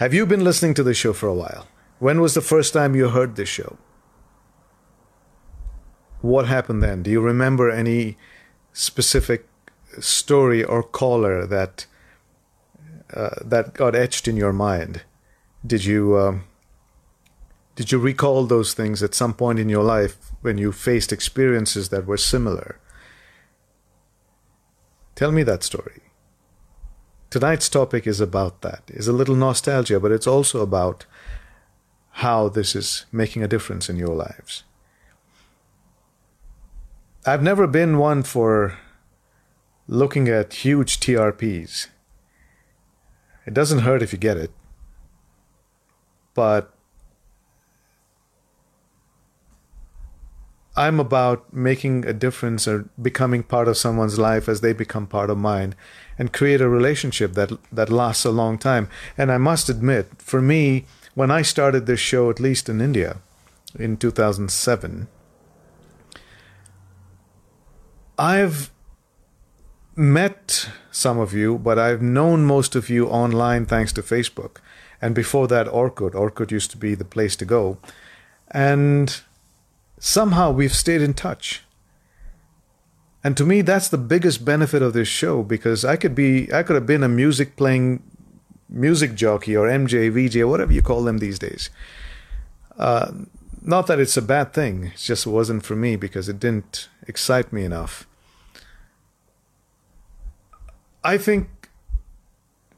Have you been listening to the show for a while? When was the first time you heard this show? What happened then? Do you remember any specific story or caller that uh, that got etched in your mind? Did you um, did you recall those things at some point in your life when you faced experiences that were similar? Tell me that story. Tonight's topic is about that. Is a little nostalgia, but it's also about how this is making a difference in your lives. I've never been one for looking at huge TRPs. It doesn't hurt if you get it. But I'm about making a difference or becoming part of someone's life as they become part of mine and create a relationship that that lasts a long time. And I must admit, for me, when I started this show, at least in India, in 2007, I've met some of you, but I've known most of you online thanks to Facebook. And before that, Orkut. Orkut used to be the place to go. And somehow we've stayed in touch. And to me, that's the biggest benefit of this show because I could be, I could have been a music playing music jockey or MJ, VJ, whatever you call them these days. Uh, not that it's a bad thing, it just wasn't for me because it didn't excite me enough. I think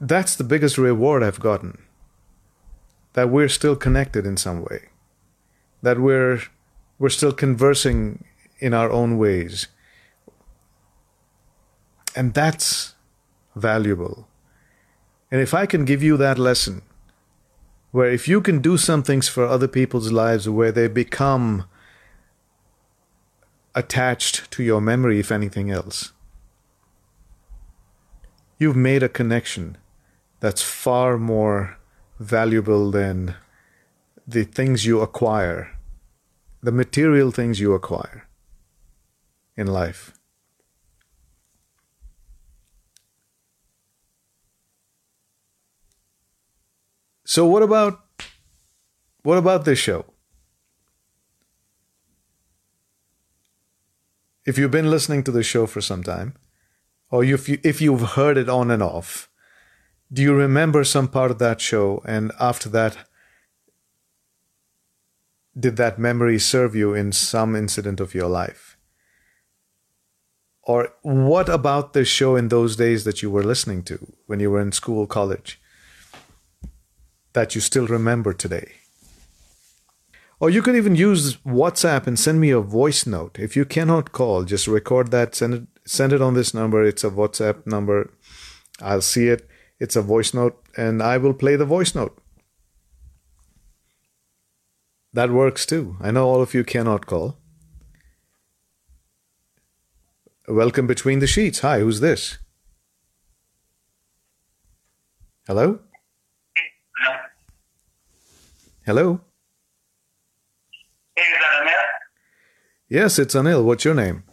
that's the biggest reward I've gotten. That we're still connected in some way. That we're we're still conversing in our own ways. And that's valuable. And if I can give you that lesson, where if you can do some things for other people's lives where they become attached to your memory, if anything else, you've made a connection that's far more valuable than the things you acquire the material things you acquire in life. So what about what about this show? If you've been listening to the show for some time, or if you if you've heard it on and off, do you remember some part of that show and after that did that memory serve you in some incident of your life? Or what about the show in those days that you were listening to when you were in school, college, that you still remember today? Or you could even use WhatsApp and send me a voice note. If you cannot call, just record that, send it, send it on this number. It's a WhatsApp number. I'll see it. It's a voice note, and I will play the voice note. That works too. I know all of you cannot call. Welcome between the sheets. Hi, who's this? Hello? Hello? Hey, is that Anil? Yes, it's Anil. What's your name?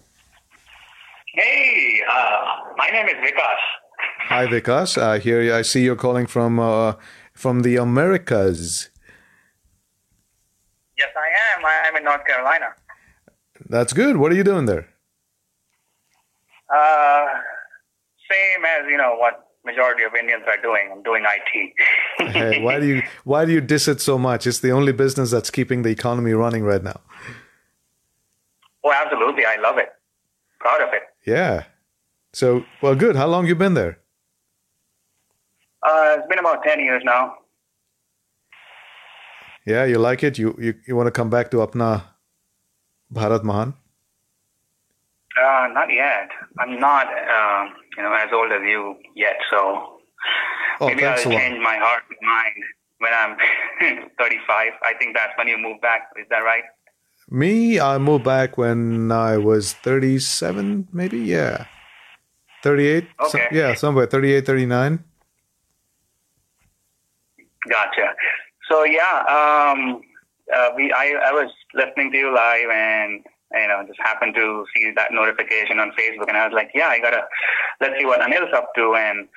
Hey, uh, my name is Vikas. Hi, Vikas. Uh, here I see you're calling from uh, from the Americas. Yes, I am. I am in North Carolina. That's good. What are you doing there? Uh, same as you know what majority of Indians are doing. I'm doing IT. hey, why do you why do you diss it so much? It's the only business that's keeping the economy running right now. Oh, absolutely. I love it. Proud of it. Yeah. So, well, good. How long you been there? Uh, it's been about ten years now. Yeah, you like it? You you, you want to come back to Apna Bharat Mahan? Uh, not yet. I'm not, uh, you know, as old as you yet. So Oh, maybe I'll thanks a lot. change my heart and mind when I'm 35. I think that's when you move back. Is that right? Me, I moved back when I was 37, maybe? Yeah. 38? Some- Okay. yeah, somewhere 38, 39. Gotcha. So yeah, um, uh, we I, I was listening to you live and you know just happened to see that notification on Facebook and I was like, yeah, I gotta let's see what Anil's up to and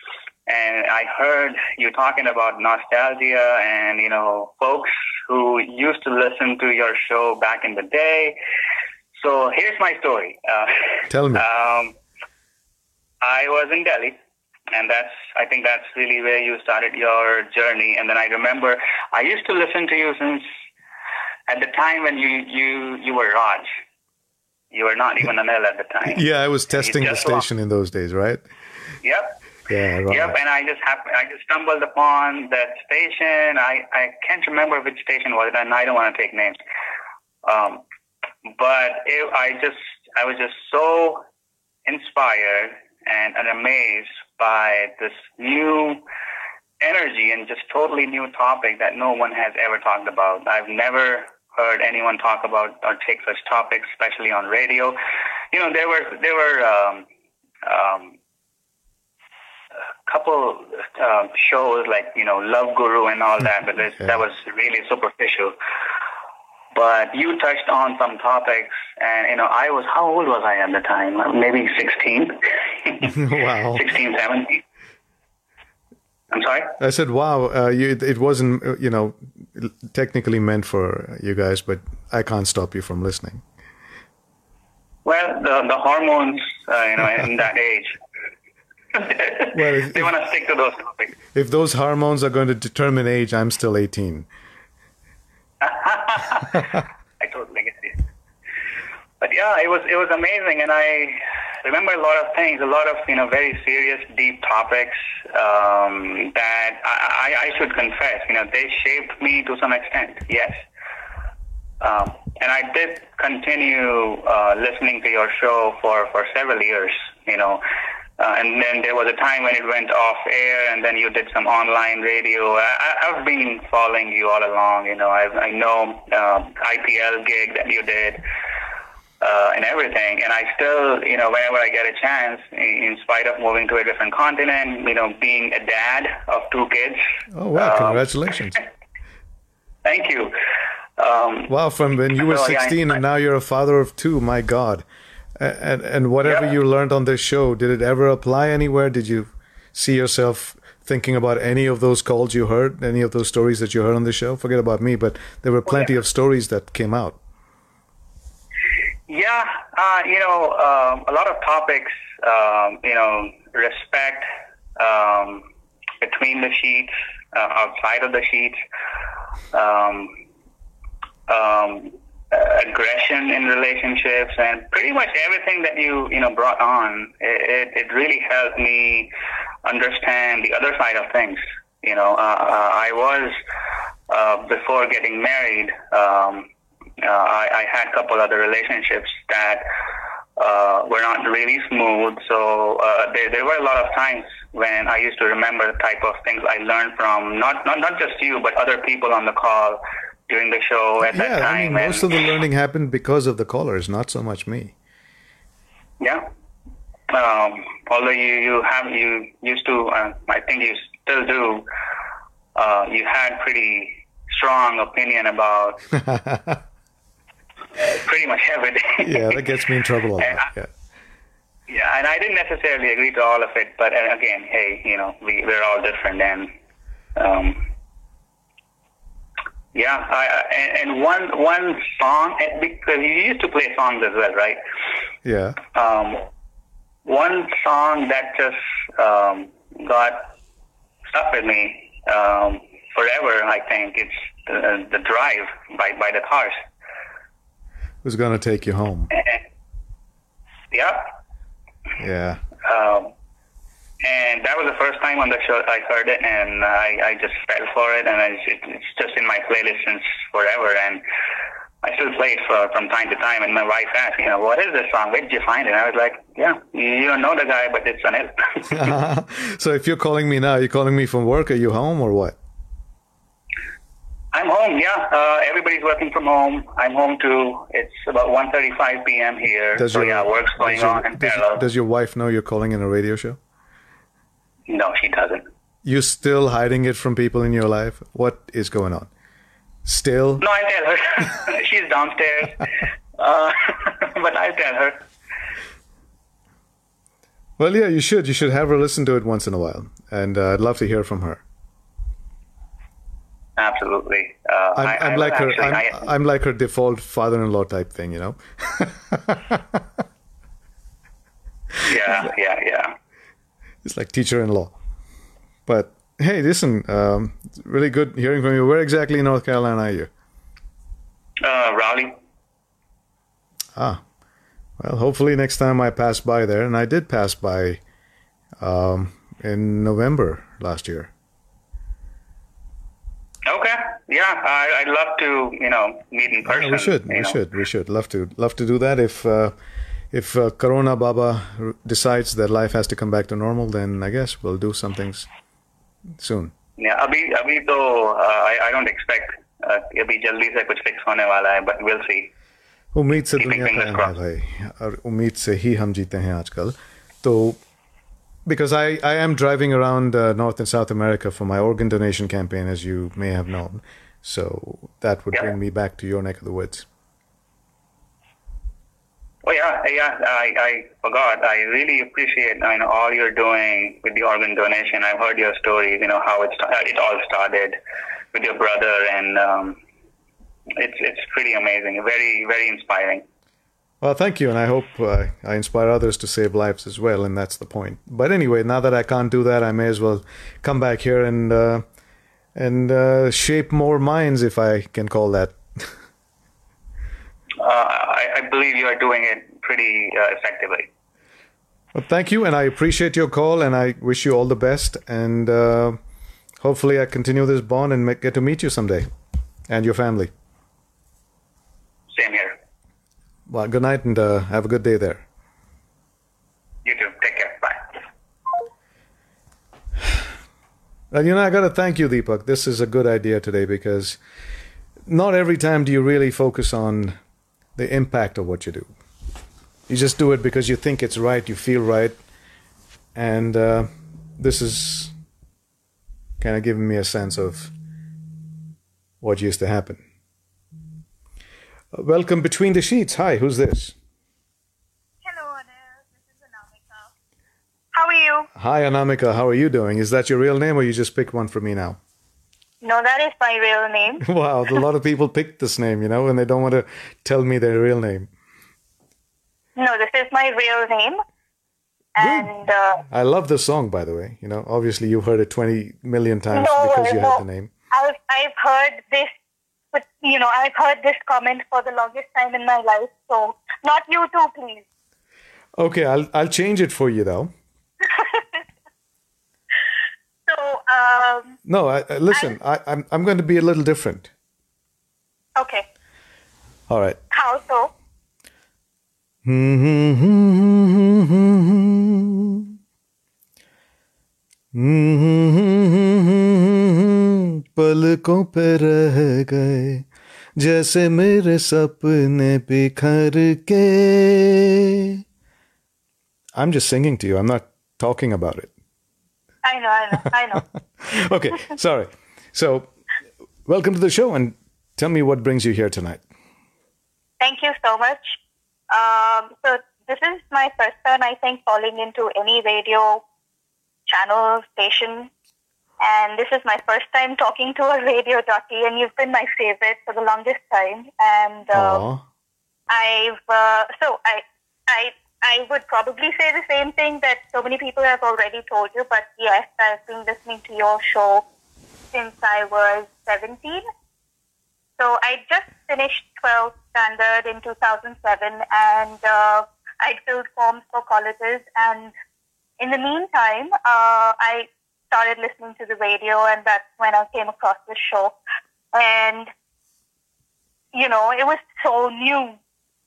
and I heard you talking about nostalgia and you know folks who used to listen to your show back in the day. So here's my story. Uh, Tell me. Um, I was in Delhi, and that's I think that's really where you started your journey. And then I remember I used to listen to you since at the time when you you you were Raj. You were not even Anil at the time. yeah, I was testing the station in those days, right? Yep. Yeah, right. Yep, and I just happened, I just stumbled upon that station. I, I can't remember which station was it, and I don't want to take names. Um, but it, I just I was just so inspired and, and amazed by this new energy and just totally new topic that no one has ever talked about. I've never heard anyone talk about or take such topics, especially on radio. You know, there were there were um, um, a couple uh, shows like you know Love Guru and all that, but Yeah. that was really superficial. But you touched on some topics, and you know, I was how old was I at the time? Maybe sixteen. wow. 16, 17. I'm sorry. I said, wow, uh, you, it wasn't, uh, you know, technically meant for you guys, but I can't stop you from listening. Well, the the hormones, uh, you know, in that age, Well, if- they want to stick to those topics. If those hormones are going to determine age, I'm still 18. I totally get it. But yeah, it was it was amazing, and I remember a lot of things, a lot of you know very serious, deep topics um, that I, I, should confess, you know, they shaped me to some extent. Yes, um, and I did continue uh, listening to your show for for several years. You know. Uh, and then there was a time when it went off air, and then you did some online radio. I, I've been following you all along. You know, I, I know uh, IPL gig that you did, uh, and everything. And I still, you know, whenever I get a chance, in, spite of moving to a different continent, you know, being a dad of two kids. Oh, wow, um, congratulations. Thank you. Um, Wow, from when you were yeah, 16 I- and now you're a father of two, my God. And, and whatever Yeah. you learned on this show, did it ever apply anywhere? Did you see yourself thinking about any of those calls you heard, any of those stories that you heard on the show? Forget about me, but there were plenty yeah. of stories that came out. Yeah, uh, you know, um, a lot of topics, um, you know, respect um, between the sheets, uh, outside of the sheets, um, um, aggression in relationships, and pretty much everything that you, you know, brought on. It, it, it really helped me understand the other side of things. You know, uh, uh, I was, uh, before getting married, um, uh, I, I had a couple other relationships that uh, were not really smooth. So uh, there, there were a lot of times when I used to remember the type of things I learned from not not, not just you, but other people on the call during the show at that time. I mean, and- most of the learning happened because of the callers, not so much me. Yeah. Um, although you, you have you used to, uh, I think you still do. Uh, you had pretty strong opinion about pretty much everything. yeah, that gets me in trouble a lot. I- Yeah. Yeah, and I didn't necessarily agree to all of it, but uh, again, hey, you know, we we're all different, and um, yeah, I, I- and, and one one song because you used to play songs as well, right? Yeah. Um, one song that just um, got stuck with me um, forever, I think, it's the, the Drive by by the Cars. Who's going to take you home? Yeah. Yeah. Um, and that was the first time on the show I heard it, and I, I just fell for it, and I, it, it's just in my playlist since forever, and I still play it for, from time to time. And my wife asked, you know, what is this song? Where did you find it? And I was like, yeah, you don't know the guy, but it's Anil. so if you're calling me now, you're calling me from work. Are you home or what? I'm home, yeah. Uh, everybody's working from home. I'm home too. It's about 1.35 p.m. here, Does so your- yeah, work's going your, on in does, parallel. does your wife know you're calling in a radio show? no, she doesn't. You're still hiding it from people in your life? What is going on? Still? No, I tell her. She's downstairs. Uh, but I tell her. Well, yeah, you should. You should have her listen to it once in a while, and uh, I'd love to hear from her. Absolutely. Uh, I'm, I, I'm I like her. actually, I'm, I, I'm like her default father-in-law type thing, you know. yeah, yeah, yeah. It's like teacher-in-law. But hey, listen, um, really good hearing from you. Where exactly in North Carolina are you? Uh, Raleigh. Ah, well, hopefully next time I pass by there, and I did pass by um, in November last year. Okay. Yeah, I, I'd love to, you know, meet in person. Yeah, we should. you We know. should. We should. Love to. Love to do that. If uh, if uh, Corona Baba r- decides that life has to come back to normal, then I guess we'll do some things soon. Yeah, अभी अभी तो uh, I, I don't expect uh, अभी जल्दी से कुछ fix होने वाला है, but we'll see. उम्मीद से Keeping दुनिया fingers कायम है crossed. भाई और उम्मीद से ही हम जीते हैं आजकल तो because I, I am driving around uh, North and South America for my organ donation campaign, as you may have known. So that would Yeah. bring me back to your neck of the woods. Oh yeah, yeah. I, I forgot. I really appreciate know, all you're doing with the organ donation. I've heard your stories. You know how it sta- it all started with your brother, and um, it's it's pretty amazing. Very very inspiring. Well, thank you, and I hope uh, I inspire others to save lives as well, and that's the point. But anyway, now that I can't do that, I may as well come back here and uh, and uh, shape more minds, if I can call that. Uh, I, I believe you are doing it pretty uh, effectively. Well, thank you, and I appreciate your call, and I wish you all the best, and uh, hopefully I continue this bond and ma- get to meet you someday, and your family. Same here. Well, good night, and uh, have a good day there. You too. Take care. Bye. And you know, I got to thank you, Deepak. This is a good idea today because not every time do you really focus on the impact of what you do. You just do it because you think it's right, you feel right, and uh, this is kind of giving me a sense of what used to happen. Welcome between the sheets. Hi, who's this? Hello, Anil. This is Anamika. How are you? Hi, Anamika. How are you doing? Is that your real name, or you just picked one for me now? No, that is my real name. Wow, a lot of people pick this name, you know, and they don't want to tell me their real name. No, this is my real name. And uh, I love the song, by the way. You know, obviously you've heard it 20 million times No, because you no. had the name. I've I've heard this, you know, I've heard this comment for the longest time in my life. So, not you too, please. Okay, I'll I'll change it for you though. So, um, No, I, I, listen, I, I'm I'm going to be a little different. okay. All right. How so? पलकों पे रह गए जैसे मेरे सपने बिखर के I'm just singing to you. I'm not talking about it. I know, I know, I know. Okay, sorry. So, welcome to the show and tell me what brings you here tonight. Thank you so much. Um, so this is my first time, I think, calling into any radio channel station, and this is my first time talking to a radio jockey, and you've been my favorite for the longest time. And Aw. I've uh, so I I I would probably say the same thing that so many people have already told you, but yes, I've been listening to your show since I was 17. So I just finished 12th standard in 2007, and uh, I filled forms for colleges. And in the meantime, uh, I started listening to the radio, and that's when I came across this show. And you know, it was so new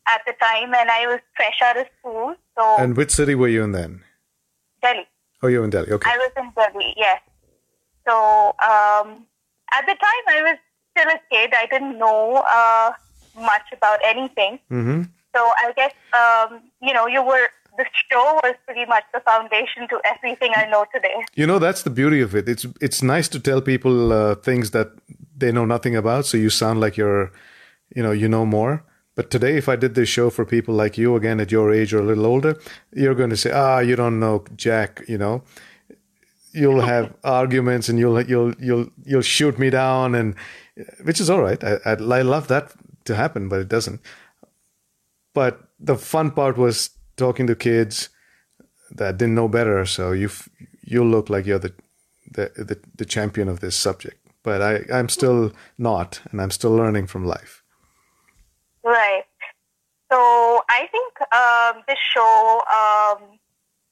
at the time, and I was fresh out of school. So And which city were you in then? Delhi. Oh, you were in Delhi. Okay. I was in Delhi, yes. So um, at the time, I was still a kid. I didn't know uh, much about anything. Mm-hmm. So I guess um, you know, you were the show was pretty much the foundation to everything I know today. You know, that's the beauty of it. It's it's nice to tell people uh, things that they know nothing about, so you sound like you're, you know, you know more. But today, if I did this show for people like you, again at your age or a little older, you're going to say, "Ah, you don't know Jack," you know. You'll have arguments, and you'll you'll you'll you'll shoot me down, and which is all right. I, I I love that to happen, but it doesn't. But the fun part was talking to kids that didn't know better. So you you look like you're the, the the the champion of this subject, but I I'm still not, and I'm still learning from life. Right. So I think um, this show um,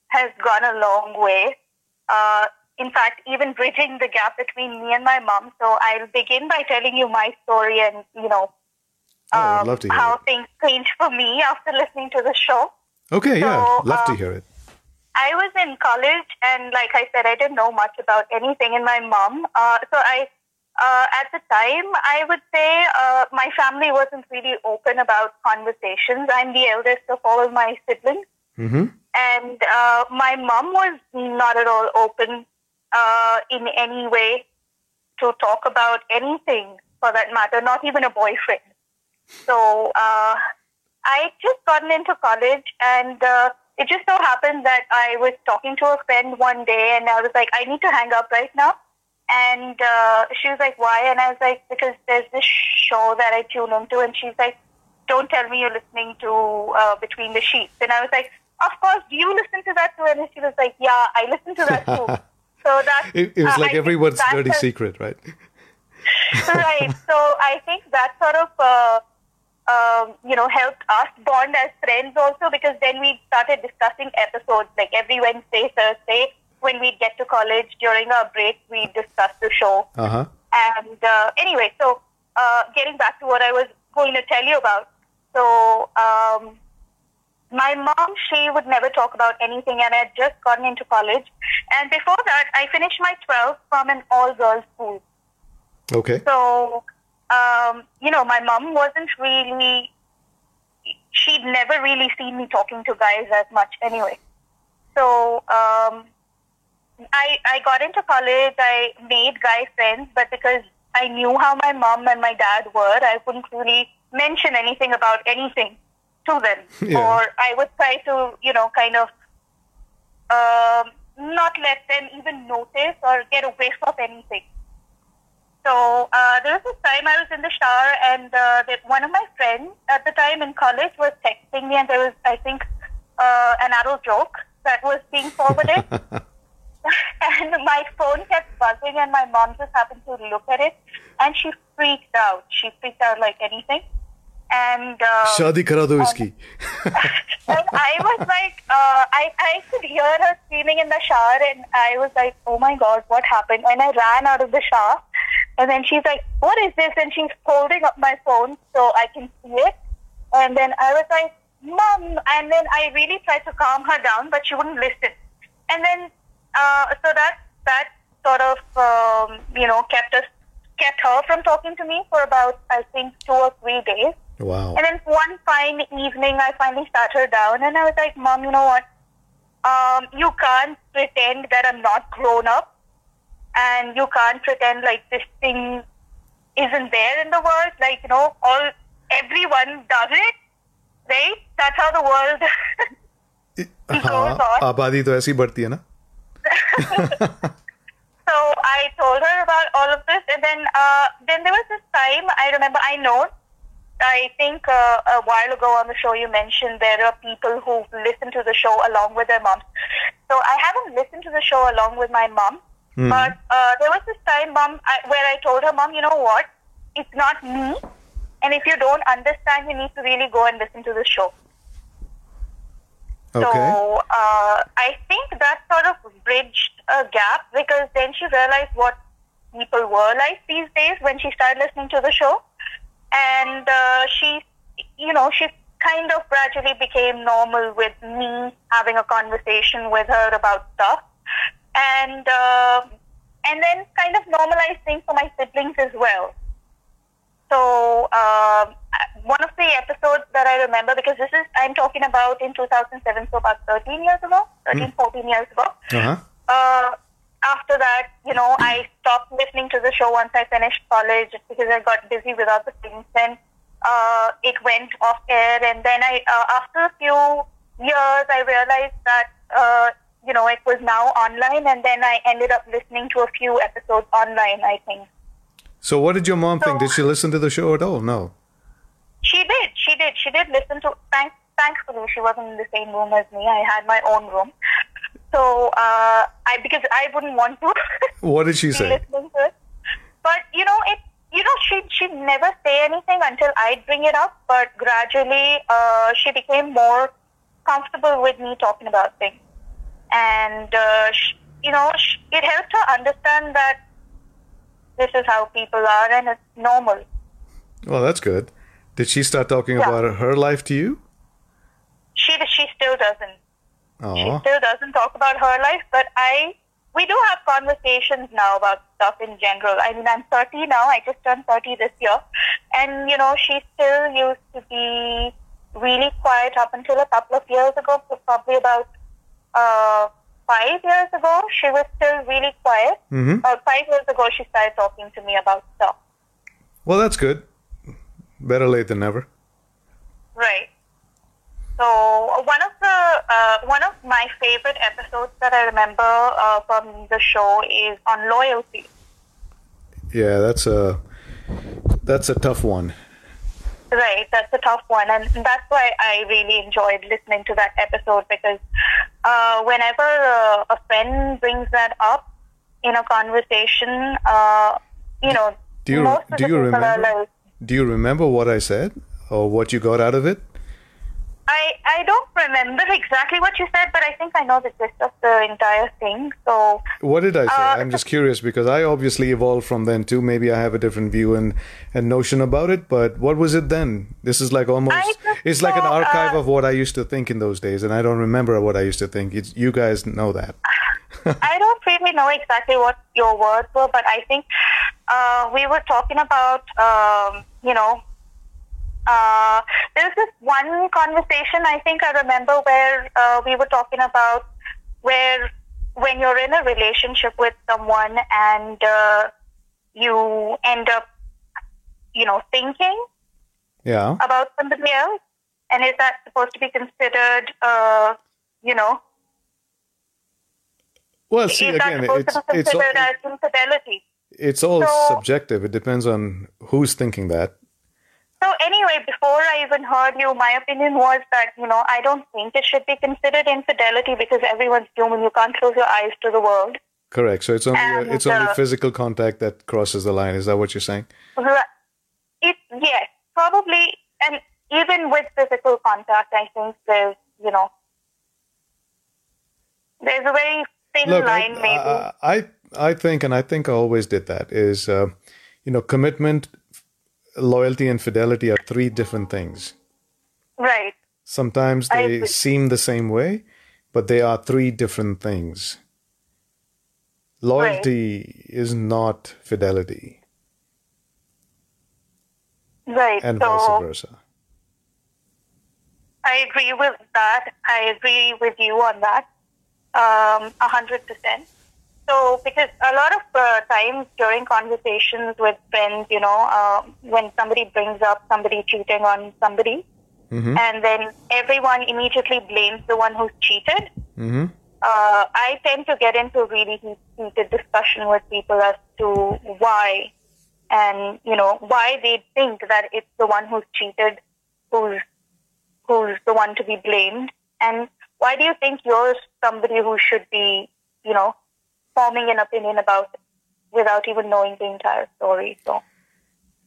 has gone a long way. Uh, in fact, even bridging the gap between me and my mom. So I'll begin by telling you my story and you know um, love to hear how things changed for me after listening to the show. Okay, yeah, So, love to um, hear it. I was in college, and like I said, I didn't know much about anything. And my mom, uh, so I, uh, at the time, I would say uh, my family wasn't really open about conversations. I'm the eldest of all of my siblings, hmm and uh, my mom was not at all open uh, in any way to talk about anything, for that matter, not even a boyfriend. So uh, I just gotten into college, and uh, it just so happened that I was talking to a friend one day, and I was like, I need to hang up right now. And uh, she was like, why? And I was like, because there's this show that I tune into, and she's like, don't tell me you're listening to uh, Between the Sheets. And I was like, of course, do you listen to that too? And she was like, yeah, I listen to that too. So that It, it was uh, like I everyone's dirty secret, right? right. So I think that sort of, uh, um, you know, helped us bond as friends also because then we started discussing episodes like every Wednesday, Thursday. When we get to college during our break, we discuss the show. Uh huh. And uh, anyway, so uh, getting back to what I was going to tell you about. So um, my mom, she would never talk about anything, and I had just gotten into college. And before that, I finished my 12th from an all-girls school. Okay. So, um, you know, my mom wasn't really, she'd never really seen me talking to guys as much anyway. So, um, I, I got into college, I made guy friends, but because I knew how my mom and my dad were, I couldn't really mention anything about anything to them. Yeah. Or I would try to, you know, kind of um, not let them even notice or get a whiff of anything. So uh, there was this time I was in the shower, and uh, one of my friends at the time in college was texting me, and there was, I think, uh, an adult joke that was being forwarded. and my phone kept buzzing, and my mom just happened to look at it, and she freaked out. She freaked out like anything. And uh, Shadi kara do iski. and I was like, uh, I, I could hear her screaming in the shower, and I was like, oh my god, what happened? And I ran out of the shower and then she's like, what is this? And she's holding up my phone so I can see it. And then I was like, mom. And then I really tried to calm her down, but she wouldn't listen. And then, uh, so that that sort of, um, you know, kept us kept her from talking to me for about I think two or three days. Wow. And then one fine evening, I finally sat her down and I was like, Mom, you know what? Um, you can't pretend that I'm not grown up And you can't pretend like this thing isn't there in the world. Like, you know, all everyone does it, right? That's how the world goes हाँ on. आबादी तो ऐसी बढ़ती है ना So I told her about all of this, and then uh, then there was this time I remember. I know, I think uh, a while ago on the show you mentioned there are people who listen to the show along with their moms. So I haven't listened to the show along with my mom, but uh, there was this time, mom, I, where I told her, mom, you know what? It's not me, and if you don't understand, you need to really go and listen to the show. Okay. So uh, I think that sort of bridged a gap because then she realized what people were like these days when she started listening to the show, and uh, she, you know, she kind of gradually became normal with me having a conversation with her about stuff, and uh, and then kind of normalized things for my siblings as well. So um, one of the episodes that I remember, because this is I'm talking about in 2007, so about 13 years ago, 13, 14 years ago. Uh-huh. Uh, after that, you know, I stopped listening to the show once I finished college because I got busy with other things. And uh, it went off air, and then I, uh, after a few years, I realized that uh, you know it was now online, and then I ended up listening to a few episodes online. I think So, what did your mom think? Did she listen to the show at all? No. she did. She did. She did listen to. Thank, thankfully, she wasn't in the same room as me. I had my own room, so uh, I because I wouldn't want to. What did she say? listening to it. But you know, it you know, she she'd never say anything until I'd bring it up. But gradually, uh, she became more comfortable with me talking about things, and uh, sh you know, sh- it helped her understand that this is how people are and it's normal. Well, that's good. Did she start talking Yeah. about her life to you? She she still doesn't. She Oh, still doesn't talk about her life, but I we do have conversations now about stuff in general. I mean, I'm 30 now. I just turned 30 this year, and you know, she still used to be really quiet up until a couple of years ago. Probably about uh, five years ago, she was still really quiet. hmm About five years ago, she started talking to me about stuff. Well, that's good. Better late than never. Right. So one of the uh, one of my favorite episodes that I remember uh, from the show is on loyalty. Yeah, that's a that's a tough one. Right, that's a tough one, and that's why I really enjoyed listening to that episode because uh, whenever uh, a friend brings that up in a conversation, uh, you know, Do you do you remember? like, Do you remember what I said or what you got out of it? I, I don't remember exactly what you said, but I think I know the gist of the entire thing. So What did I say? Uh, I'm just curious because I obviously evolved from then too. Maybe I have a different view and, and notion about it. But what was it then? This is like almost it's like an archive uh, of what I used to think in those days, and I don't remember what I used to think. It's, you guys know that. I don't really know exactly what your words were, but I think uh, we were talking about, um, you know, uh, there's this one conversation I think I remember where uh, we were talking about where when you're in a relationship with someone and uh, you end up, you know, thinking Yeah. about somebody else, and is that supposed to be considered, uh, you know, Well, see again, it's it's all, as infidelity? it's all So- subjective. It depends on who's thinking that. So anyway, before I even heard you, my opinion was that you know I don't think it should be considered infidelity because everyone's human. You can't close your eyes to the world. Correct. So it's only And, it's only uh, physical contact that crosses the line. Is that what you're saying? It yes, probably, and even with physical contact, I think there's you know there's a very thin Look, line, I, maybe. I, I I think, and I think I always did that. Is uh, you know, commitment, loyalty, and fidelity are three different things. right. Sometimes they seem the same way, but they are three different things. Loyalty is not fidelity, Right. and so vice versa. I agree with that. I agree with you on that, um, a hundred percent. So, because a lot of uh, times during conversations with friends, you know, uh, when somebody brings up somebody cheating on somebody, Mhm. and then everyone immediately blames the one who's cheated. hmm Uh, I tend to get into really heated discussion with people as to why, and you know, why they think that it's the one who's cheated who's who's the one to be blamed, and why do you think you're somebody who should be, you know, forming an opinion about it without even knowing the entire story? So,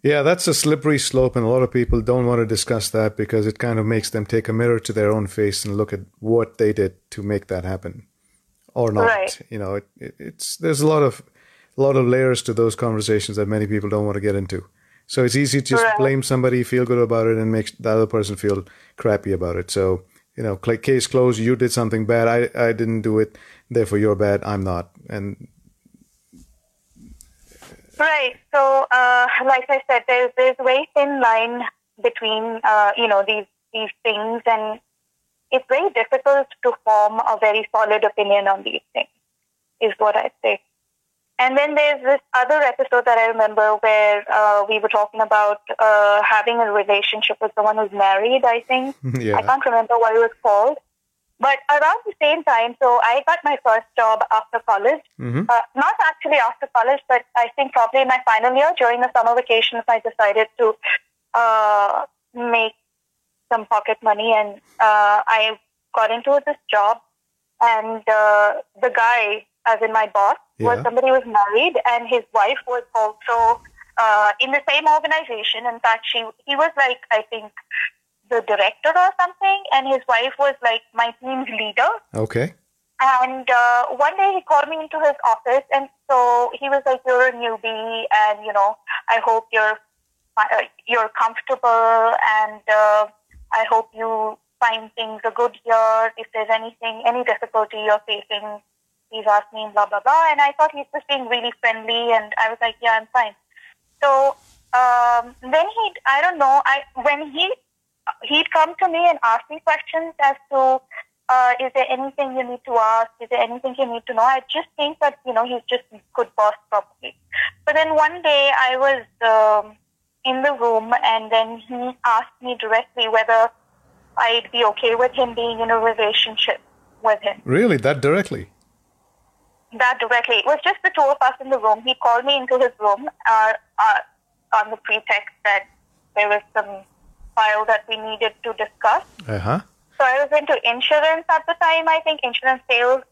Yeah, that's a slippery slope, and a lot of people don't want to discuss that because it kind of makes them take a mirror to their own face and look at what they did to make that happen, or not. Right. You know, it, it, it's there's a lot of a lot of layers to those conversations that many people don't want to get into. So it's easy to just Right. blame somebody, feel good about it, and make the other person feel crappy about it. So you know, case closed. You did something bad. I I didn't do it. Therefore, you're bad. I'm not. And Right. So, uh, like I said, there's there's a very thin line between uh, you know these these things, and it's very difficult to form a very solid opinion on these things. Is what I say. And then there's this other episode that I remember where uh, we were talking about uh, having a relationship with someone who's married, I think. Yeah. I can't remember what it was called. But around the same time, so I got my first job after college. Mhm. Uh, not actually after college, but I think probably in my final year during the summer vacations, I decided to uh, make some pocket money and uh, I got into this job. And uh, the guy, as in my boss, was somebody who was married and his wife was also uh, in the same organization. In fact, she he was like, I think, the director or something, and his wife was like my team's leader. Okay. And uh, one day he called me into his office, and so he was like, "You're a newbie, and you know, I hope you're uh, you're comfortable, and uh, I hope you find things are good here. If there's anything, any difficulty you're facing, please ask me." Blah blah blah. And I thought he's just being really friendly, and I was like, "Yeah, I'm fine." So um, then he, I don't know, I when he he'd come to me and ask me questions as to uh, is there anything you need to ask? Is there anything you need to know? I just think that, you know, he's just a good boss probably. But then one day I was um, in the room and then he asked me directly whether I'd be okay with him being in a relationship with him. Really? That directly? That directly. It was just the two of us in the room. He called me into his room uh, uh, on the pretext that there was some file that we needed to discuss. Uh huh. So I was into insurance at the time, I think, insurance sales,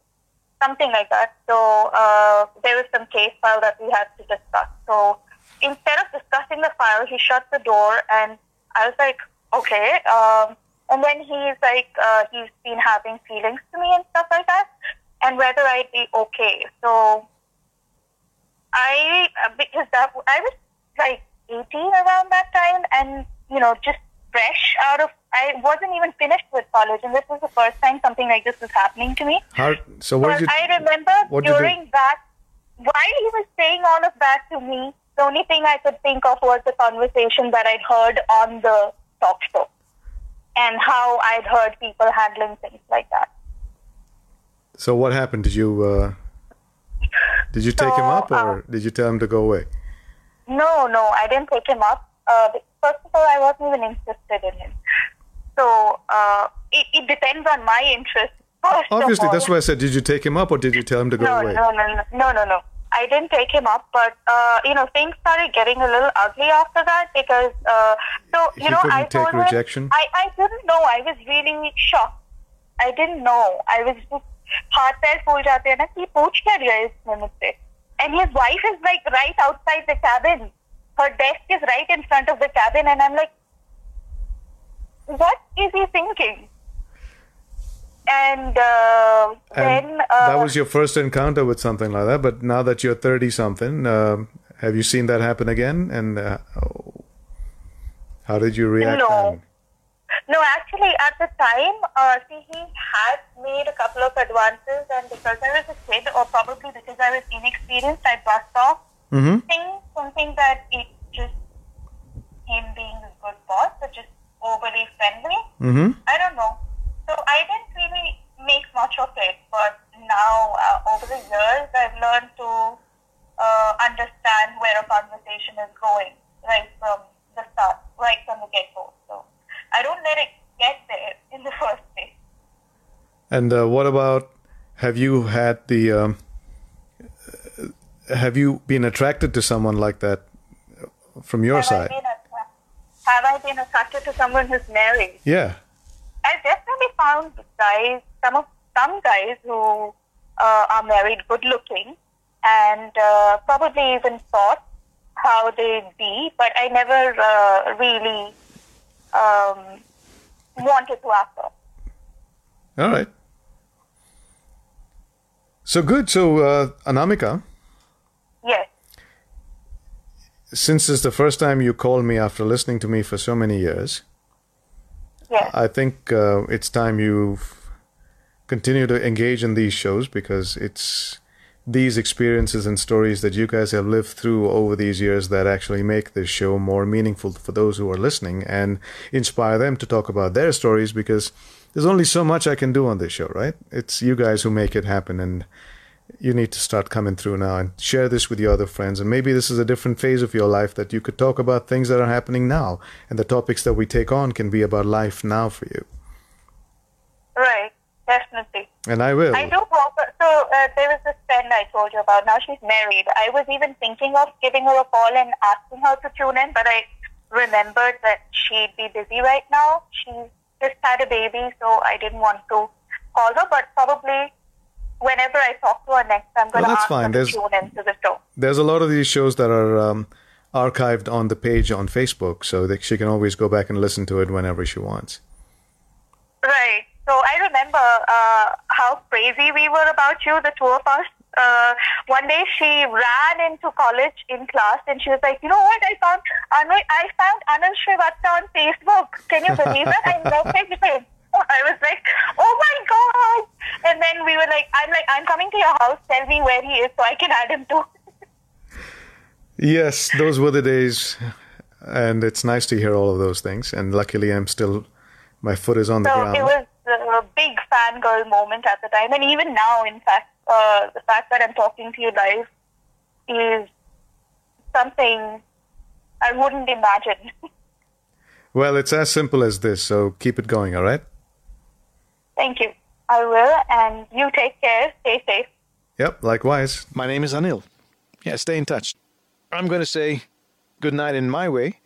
something like that. So uh, there was some case file that we had to discuss. So instead of discussing the file, he shut the door and I was like, okay. Um, and then he's like, uh, he's been having feelings to me and stuff like that, and whether I'd be okay. So I, uh, because that, I was like 18 around that time and, you know, just fresh out of, I wasn't even finished with college and this was the first time something like this was happening to me. How? So what But did you? I remember what did you during that, while he was saying all of that to me, the only thing I could think of was the conversation that I'd heard on the talk show and how I'd heard people handling things like that. So what happened? Did you? Uh, did you take him up, or uh, did you tell him to go away? No, no, I didn't take him up. Uh, first of all, I wasn't even interested in him. So uh, it, it depends on my interest. First of Obviously, all. that's why I said, did you take him up, or did you tell him to go no, away? no, no, no, no, no, no. I didn't take him up, but uh, you know things started getting a little ugly after that because uh, so you He know I couldn't take told him rejection? I I didn't know. I was really shocked. I didn't know. I was just हाथ पैर फूल जाते हैं ना कि पूछ क्या रही है इसने मुझसे and his wife is like right outside the cabin. Her desk is right in front of the cabin, and I'm like, what is he thinking? And, uh, And then uh, that was your first encounter with something like that. But now that you're 30 something, um, have you seen that happen again? And uh, how did you react? No. then? No, actually, at the time, uh, see, he had made a couple of advances, and because I was a kid, or probably because I was inexperienced, I brushed off Mhm. things, something that it just him being a good boss, or just overly friendly. Mhm. I don't know. So I didn't really make much of it, but now, uh, over the years, I've learned to uh, understand where a conversation is going right from the start, right from the get-go. So I don't let it get there in the first place. And uh, what about? Have you had the? Um, have you been attracted to someone like that from your Have I, side? attra- have I been attracted to someone who's married? Yeah. I've definitely found guys, some of some guys who uh, are married, good looking, and uh, probably even thought how they'd be, but I never uh, really um, wanted to ask them. All right. So good. So uh, Anamika, Yes, since it's the first time you called me after listening to me for so many years, yes, I think uh, it's time you continue to engage in these shows because it's these experiences and stories that you guys have lived through over these years that actually make this show more meaningful for those who are listening and inspire them to talk about their stories because there's only so much I can do on this show, right? It's you guys who make it happen and you need to start coming through now and share this with your other friends. And maybe this is a different phase of your life that you could talk about things that are happening now. And the topics that we take on can be about life now for you. Right, definitely. And I will. I do hope. So uh, there was this friend I told you about. Now she's married. I was even thinking of giving her a call and asking her to tune in, but I remembered that she'd be busy right now. She just had a baby, so I didn't want to call her. But probably whenever I talk to her next, I'm going Well, to ask fine. her There's- to tune into the show. There's a lot of these shows that are um, archived on the page on Facebook, so that she can always go back and listen to it whenever she wants. Right. So I remember uh, how crazy we were about you, the two of us. Uh, one day she ran into college in class and she was like, you know what, I found Anu- I found Anand Srivatta on Facebook. Can you believe it? I messaged him. I was like, oh my god! And then we were like, I'm like, I'm coming to your house. Tell me where he is so I can add him too. Yes, those were the days, and it's nice to hear all of those things. And luckily, I'm still, my foot is on the So ground. it was a big fangirl moment at the time, and even now, in fact, uh, the fact that I'm talking to you live is something I wouldn't imagine. Well, it's as simple as this, so keep it going, all right? Thank you. I will, and you take care. Stay safe. Yep, likewise. My name is Anil. Yeah, stay in touch. I'm going to say good night in my way.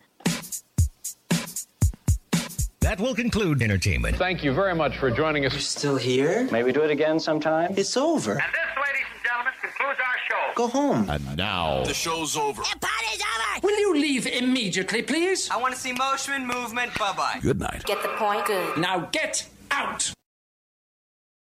That will conclude entertainment. Thank you very much for joining us. You're still here? Maybe do it again sometime. It's over. And this, ladies and gentlemen, concludes our show. Go home. And now, The show's over. Will you leave immediately, please? I want to see motion, movement. Bye bye. good night. Get the point? Good. Now get out!